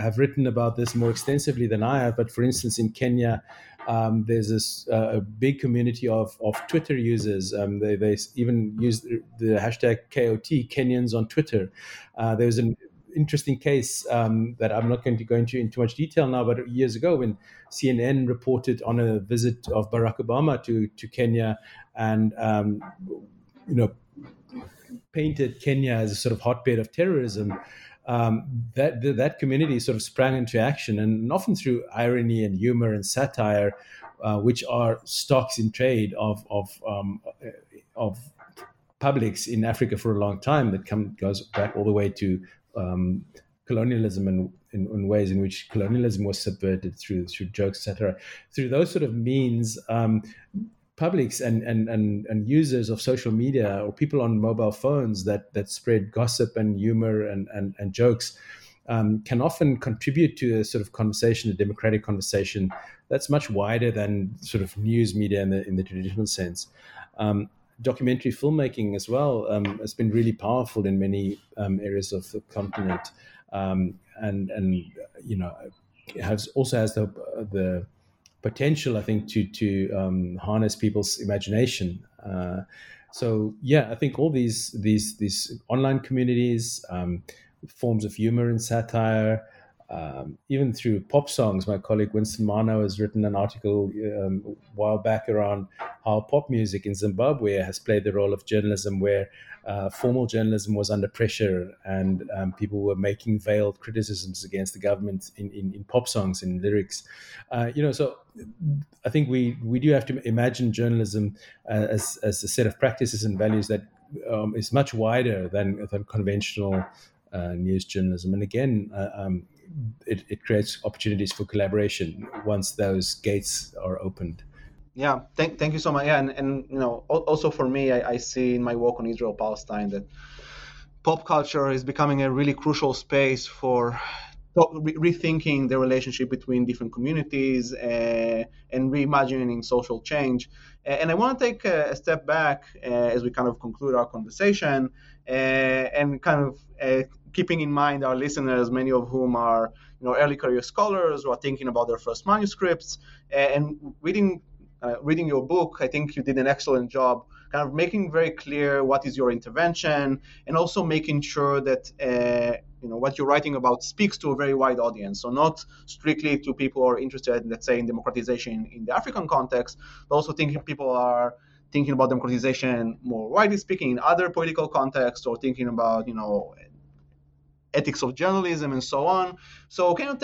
have written about this more extensively than I have. But for instance, in Kenya, um, there's this uh, a big community of, of Twitter users. Um, they, they even use the hashtag KOT Kenyans on Twitter. Uh, there's an interesting case um, that I'm not going to go into in too much detail now, but years ago when CNN reported on a visit of Barack Obama to to Kenya, and um, you know painted Kenya as a sort of hotbed of terrorism. Um, that that community sort of sprang into action, and often through irony and humor and satire, uh, which are stocks in trade of of um, of publics in Africa for a long time that come goes back all the way to um, colonialism and in, in, ways in which colonialism was subverted through through jokes, etc. Through those sort of means, um, publics and, and and and users of social media or people on mobile phones that that spread gossip and humor and and, and jokes. Um, can often contribute to a sort of conversation, a democratic conversation that's much wider than sort of news media in the in the traditional sense. Um, documentary filmmaking as well um, has been really powerful in many um, areas of the continent, um, and and you know has also has the the potential I think to to um, harness people's imagination. Uh, so yeah, I think all these these these online communities, um, forms of humor and satire um, even through pop songs. My colleague Winston Mano has written an article um, a while back around how pop music in Zimbabwe has played the role of journalism, where uh, formal journalism was under pressure and um, people were making veiled criticisms against the government in, in, in pop songs and lyrics. Uh, you know, so I think we, we do have to imagine journalism uh, as, as a set of practices and values that um, is much wider than, than conventional uh, news journalism. And again, uh, um, it, it creates opportunities for collaboration once those gates are opened. Yeah, thank, thank you so much. Yeah, and, and you know, also for me, I, I see in my work on Israel Palestine that pop culture is becoming a really crucial space for re- rethinking the relationship between different communities uh, and reimagining social change. And I want to take a, step back uh, as we kind of conclude our conversation uh, and kind of uh, keeping in mind our listeners, many of whom are you know early career scholars who are thinking about their first manuscripts and reading uh, reading your book. I think you did an excellent job kind of making very clear what is your intervention and also making sure that uh, you know what you're writing about speaks to a very wide audience. So not strictly to people who are interested let's say in democratization in the african context but also thinking people are thinking about democratization more widely speaking in other political contexts or thinking about you know ethics of journalism and so on. So can you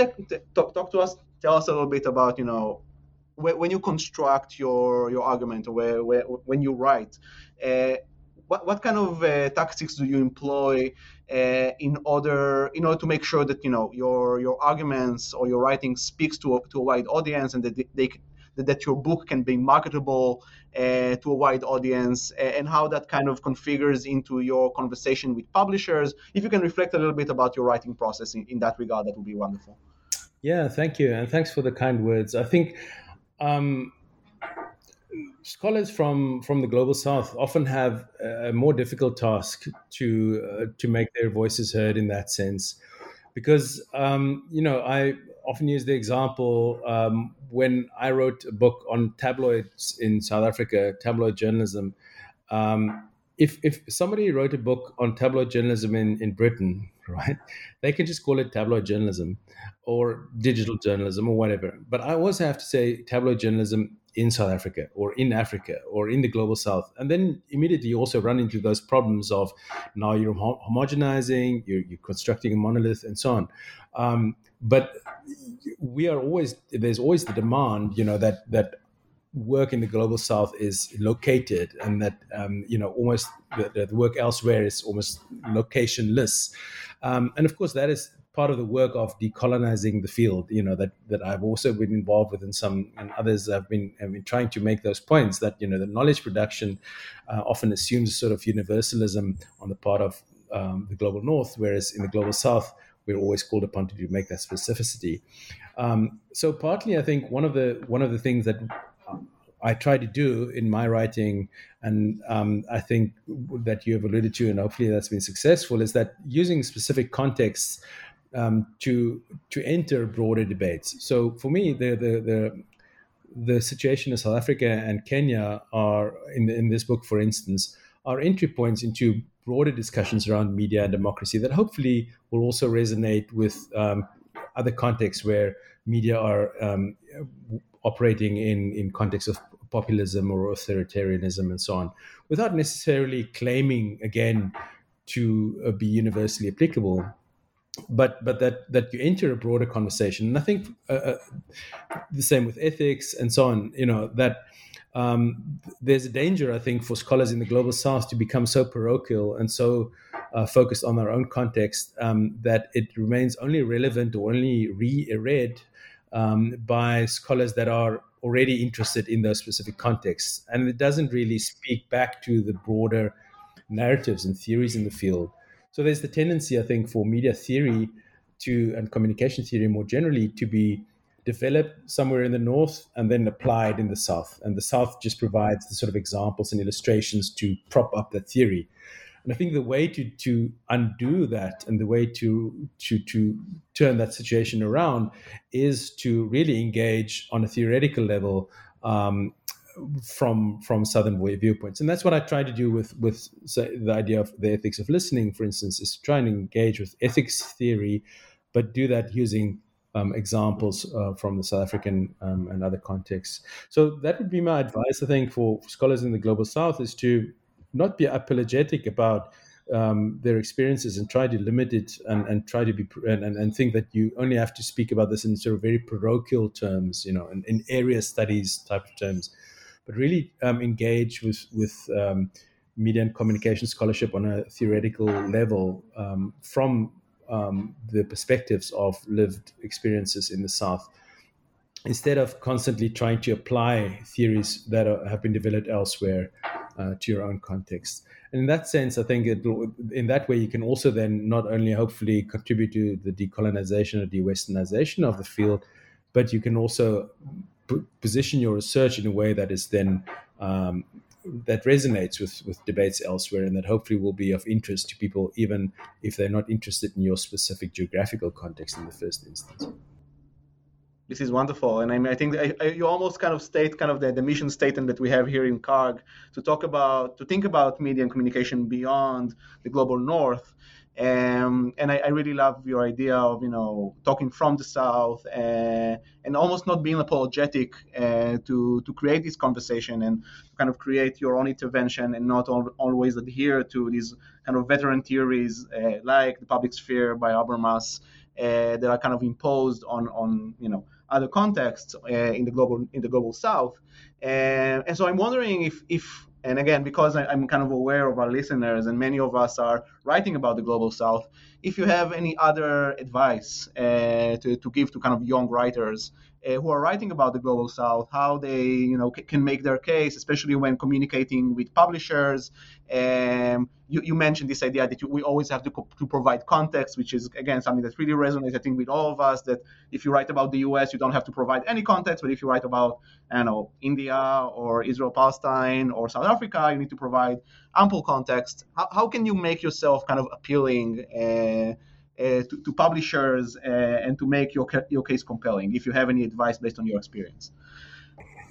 talk, talk to us tell us a little bit about you know when you construct your your argument or where, where, when you write, uh, what, what kind of uh, tactics do you employ uh, in order in order to make sure that you know your your arguments or your writing speaks to a, to a wide audience and that they, that your book can be marketable uh, to a wide audience and how that kind of configures into your conversation with publishers. If you can reflect a little bit about your writing process in, in that regard that would be wonderful. Yeah thank you and thanks for the kind words. I think um, scholars from from the global south often have a more difficult task to uh, to make their voices heard in that sense because um, you know i often use the example um, when i wrote a book on tabloids in south africa tabloid journalism um, if if somebody wrote a book on tabloid journalism in in britain right they can just call it tabloid journalism or digital journalism or whatever. But I also have to say tabloid journalism in South Africa or in Africa or in the global south. And then immediately you also run into those problems of now you're homogenizing, you're, you're constructing a monolith and so on. Um, but we are always, there's always the demand, you know, that, that work in the global south is located and that um, you know almost the, the, work elsewhere is almost locationless um, and of course that is part of the work of decolonizing the field, you know, that, that I've also been involved with and some and others have been, have been trying to make those points that, you know, the knowledge production uh, often assumes sort of universalism on the part of um, the global north, whereas in the global south, we're always called upon to make that specificity. Um, so partly, I think one of the one of the things that I try to do in my writing, and um, I think that you have alluded to, and hopefully that's been successful, is that using specific contexts um, to to enter broader debates. So for me, the the the the situation in South Africa and Kenya are in the, in this book, for instance, are entry points into broader discussions around media and democracy that hopefully will also resonate with um, other contexts where media are um, operating in in context of populism or authoritarianism and so on, without necessarily claiming again to uh, be universally applicable but but that that you enter a broader conversation. And i think uh, uh, the same with ethics and so on you know that um, there's a danger i think for scholars in the global south to become so parochial and so uh, focused on their own context um, that it remains only relevant or only re-read um, by scholars that are already interested in those specific contexts. And it doesn't really speak back to the broader narratives and theories in the field so there's the tendency, I think, for media theory to and communication theory more generally to be developed somewhere in the north and then applied in the south. And the south just provides the sort of examples and illustrations to prop up that theory. And I think the way to to undo that and the way to to to turn that situation around is to really engage on a theoretical level um, from from southern viewpoints. And that's what i try to do with with the idea of the ethics of listening for instance is try and engage with ethics theory but do that using um, examples uh, from the south african um, and other contexts. So that would be my advice i think for, for scholars in the global south is to not be apologetic about um, their experiences and try to limit it and, and try to be and, and, think that you only have to speak about this in sort of very parochial terms, you know, in, in area studies type of terms but really um, engage with with um, media and communication scholarship on a theoretical level um, from um, the perspectives of lived experiences in the South, instead of constantly trying to apply theories that are, have been developed elsewhere uh, to your own context. And in that sense, I think it, in that way you can also then not only hopefully contribute to the decolonization or de-westernization of the field, but you can also p- position your research in a way that is then um, that resonates with with debates elsewhere, and that hopefully will be of interest to people, even if they're not interested in your specific geographical context in the first instance. This is wonderful, and I, mean, I think I, I, you almost kind of state kind of the, the mission statement that we have here in CARG to talk about to think about media and communication beyond the global north, um, and I, I, really love your idea of you know talking from the south uh, and almost not being apologetic uh, to to create this conversation and kind of create your own intervention and not al- always adhere to these kind of veteran theories uh, like the public sphere by Habermas uh, that are kind of imposed on on you know other contexts uh, in the global in the global south. and so I'm wondering if if and again, because I, am kind of aware of our listeners and many of us are writing about the global south, if you have any other advice uh, to, to give to kind of young writers who are writing about the global south, how they you know c- can make their case, especially when communicating with publishers. Um, you, you, mentioned this idea that you, we always have to, co- to provide context, which is again something that really resonates, I think, with all of us. That if you write about the U.S., you don't have to provide any context, but if you write about, I know, India or Israel, Palestine, or South Africa, you need to provide ample context. How, how can you make yourself kind of appealing? Uh, uh, to, to, publishers uh, and to make your your case compelling. If you have any advice based on your experience.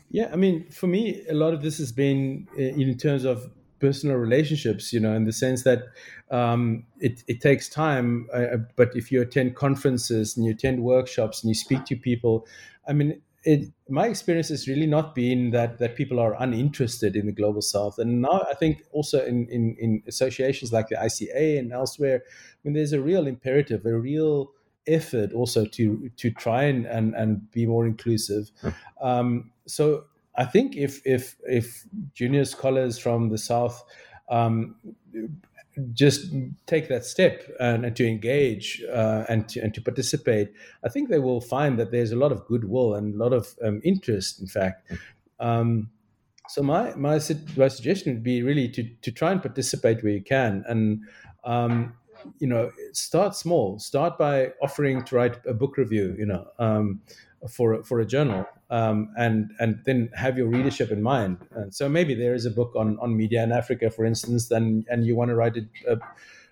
Yeah, I mean, for me, a lot of this has been uh, in terms of personal relationships. You know, in the sense that um, it it takes time, uh, but if you attend conferences and you attend workshops and you speak to people, I mean, it, my experience has really not been that that people are uninterested in the global south. And now i think also in, in, in associations like the ica and elsewhere i mean there's a real imperative a real effort also to to try and and, and be more inclusive. Um, so i think if if if junior scholars from the south um, just take that step and, and to engage uh, and to and to participate, I think they will find that there's a lot of goodwill and a lot of um, interest. In fact, um, so my, my my suggestion would be really to to try and participate where you can, and um, you know start small. Start by offering to write a book review. You know um, for for a journal, um, and and then have your readership in mind. And so maybe there is a book on on media in Africa, for instance, then and you want to write a, a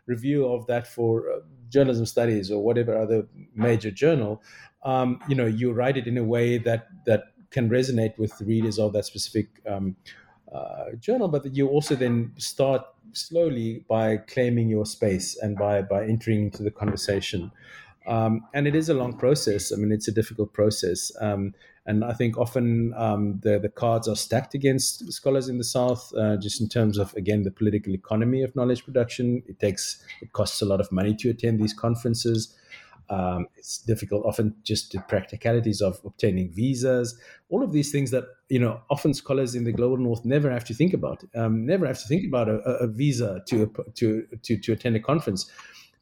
review of that for uh, journalism studies or whatever other major journal. Um, you know, you write it in a way that that can resonate with the readers of that specific um, uh, journal, but you also then start slowly by claiming your space and by by entering into the conversation. Um, and it is a long process. I mean, it's a difficult process. Um, and I think often um, the, the cards are stacked against scholars in the South, uh, just in terms of, again, the political economy of knowledge production. It takes, it costs a lot of money to attend these conferences. Um, it's difficult, often just the practicalities of obtaining visas, all of these things that you know often scholars in the global north never have to think about, um, never have to think about a, a visa to, to to to attend a conference.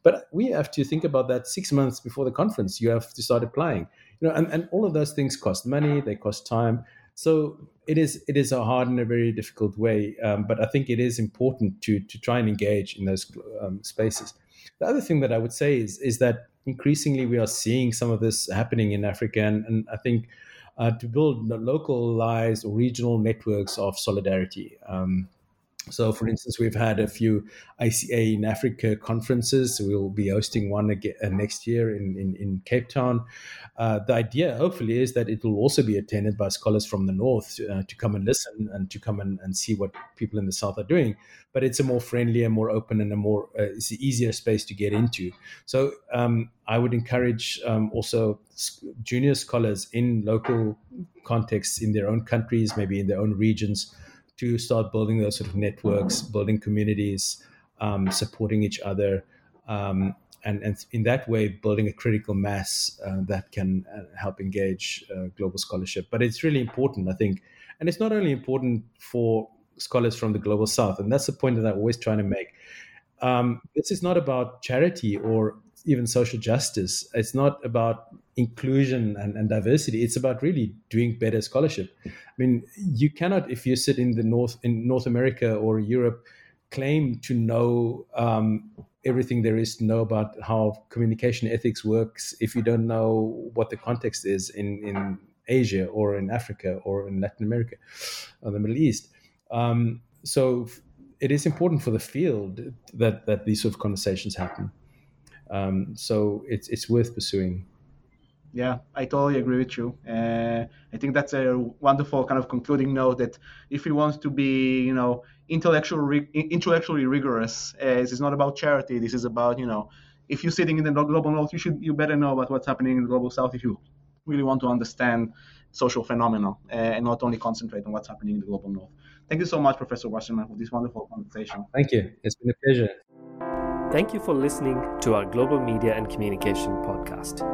But we have to think about that six months before the conference. You have to start applying. You know, and, and all of those things cost money, they cost time. So it is it is a hard and a very difficult way. Um, but I think it is important to to try and engage in those um, spaces. The other thing that I would say is is that increasingly we are seeing some of this happening in Africa, and, and I think uh, to build localized or regional networks of solidarity. Um, so, for instance, we've had a few ICA in Africa conferences. We'll be hosting one again, uh, next year in, in, in Cape Town. Uh, the idea, hopefully, is that it will also be attended by scholars from the north uh, to come and listen and to come and, and see what people in the south are doing. But it's a more friendly and more open and a more uh, it's an easier space to get into. So, um, I would encourage um, also junior scholars in local contexts in their own countries, maybe in their own regions to start building those sort of networks, building communities, um, supporting each other, um, and, and in that way building a critical mass uh, that can uh, help engage uh, global scholarship. But it's really important, I think, and it's not only important for scholars from the global south, and that's the point that I'm always trying to make. Um, this is not about charity or even social justice. It's not about inclusion and, and diversity. It's about really doing better scholarship. I mean, you cannot, if you sit in the North, in North America or Europe, claim to know um, everything there is to know about how communication ethics works if you don't know what the context is in, in Asia or in Africa or in Latin America or the Middle East. Um, so it is important for the field that, that these sort of conversations happen. Um, so it's, it's worth pursuing. Yeah, I totally agree with you. Uh, I think that's a wonderful kind of concluding note that if you want to be, you know, intellectually intellectually rigorous, uh, this is not about charity. This is about, you know, if you're sitting in the global north, you should you better know about what's happening in the global south if you really want to understand social phenomena uh, and not only concentrate on what's happening in the global north. Thank you so much, Professor Wasserman, for this wonderful conversation. Thank you. It's been a pleasure. Thank you for listening to our Global Media and Communication podcast.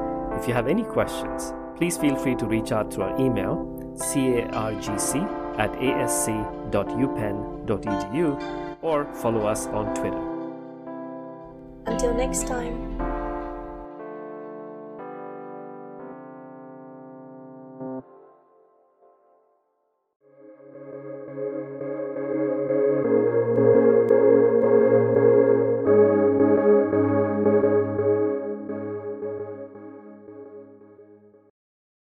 If you have any questions, please feel free to reach out through our email, cargc at asc.upenn.edu, or follow us on Twitter. Until next time.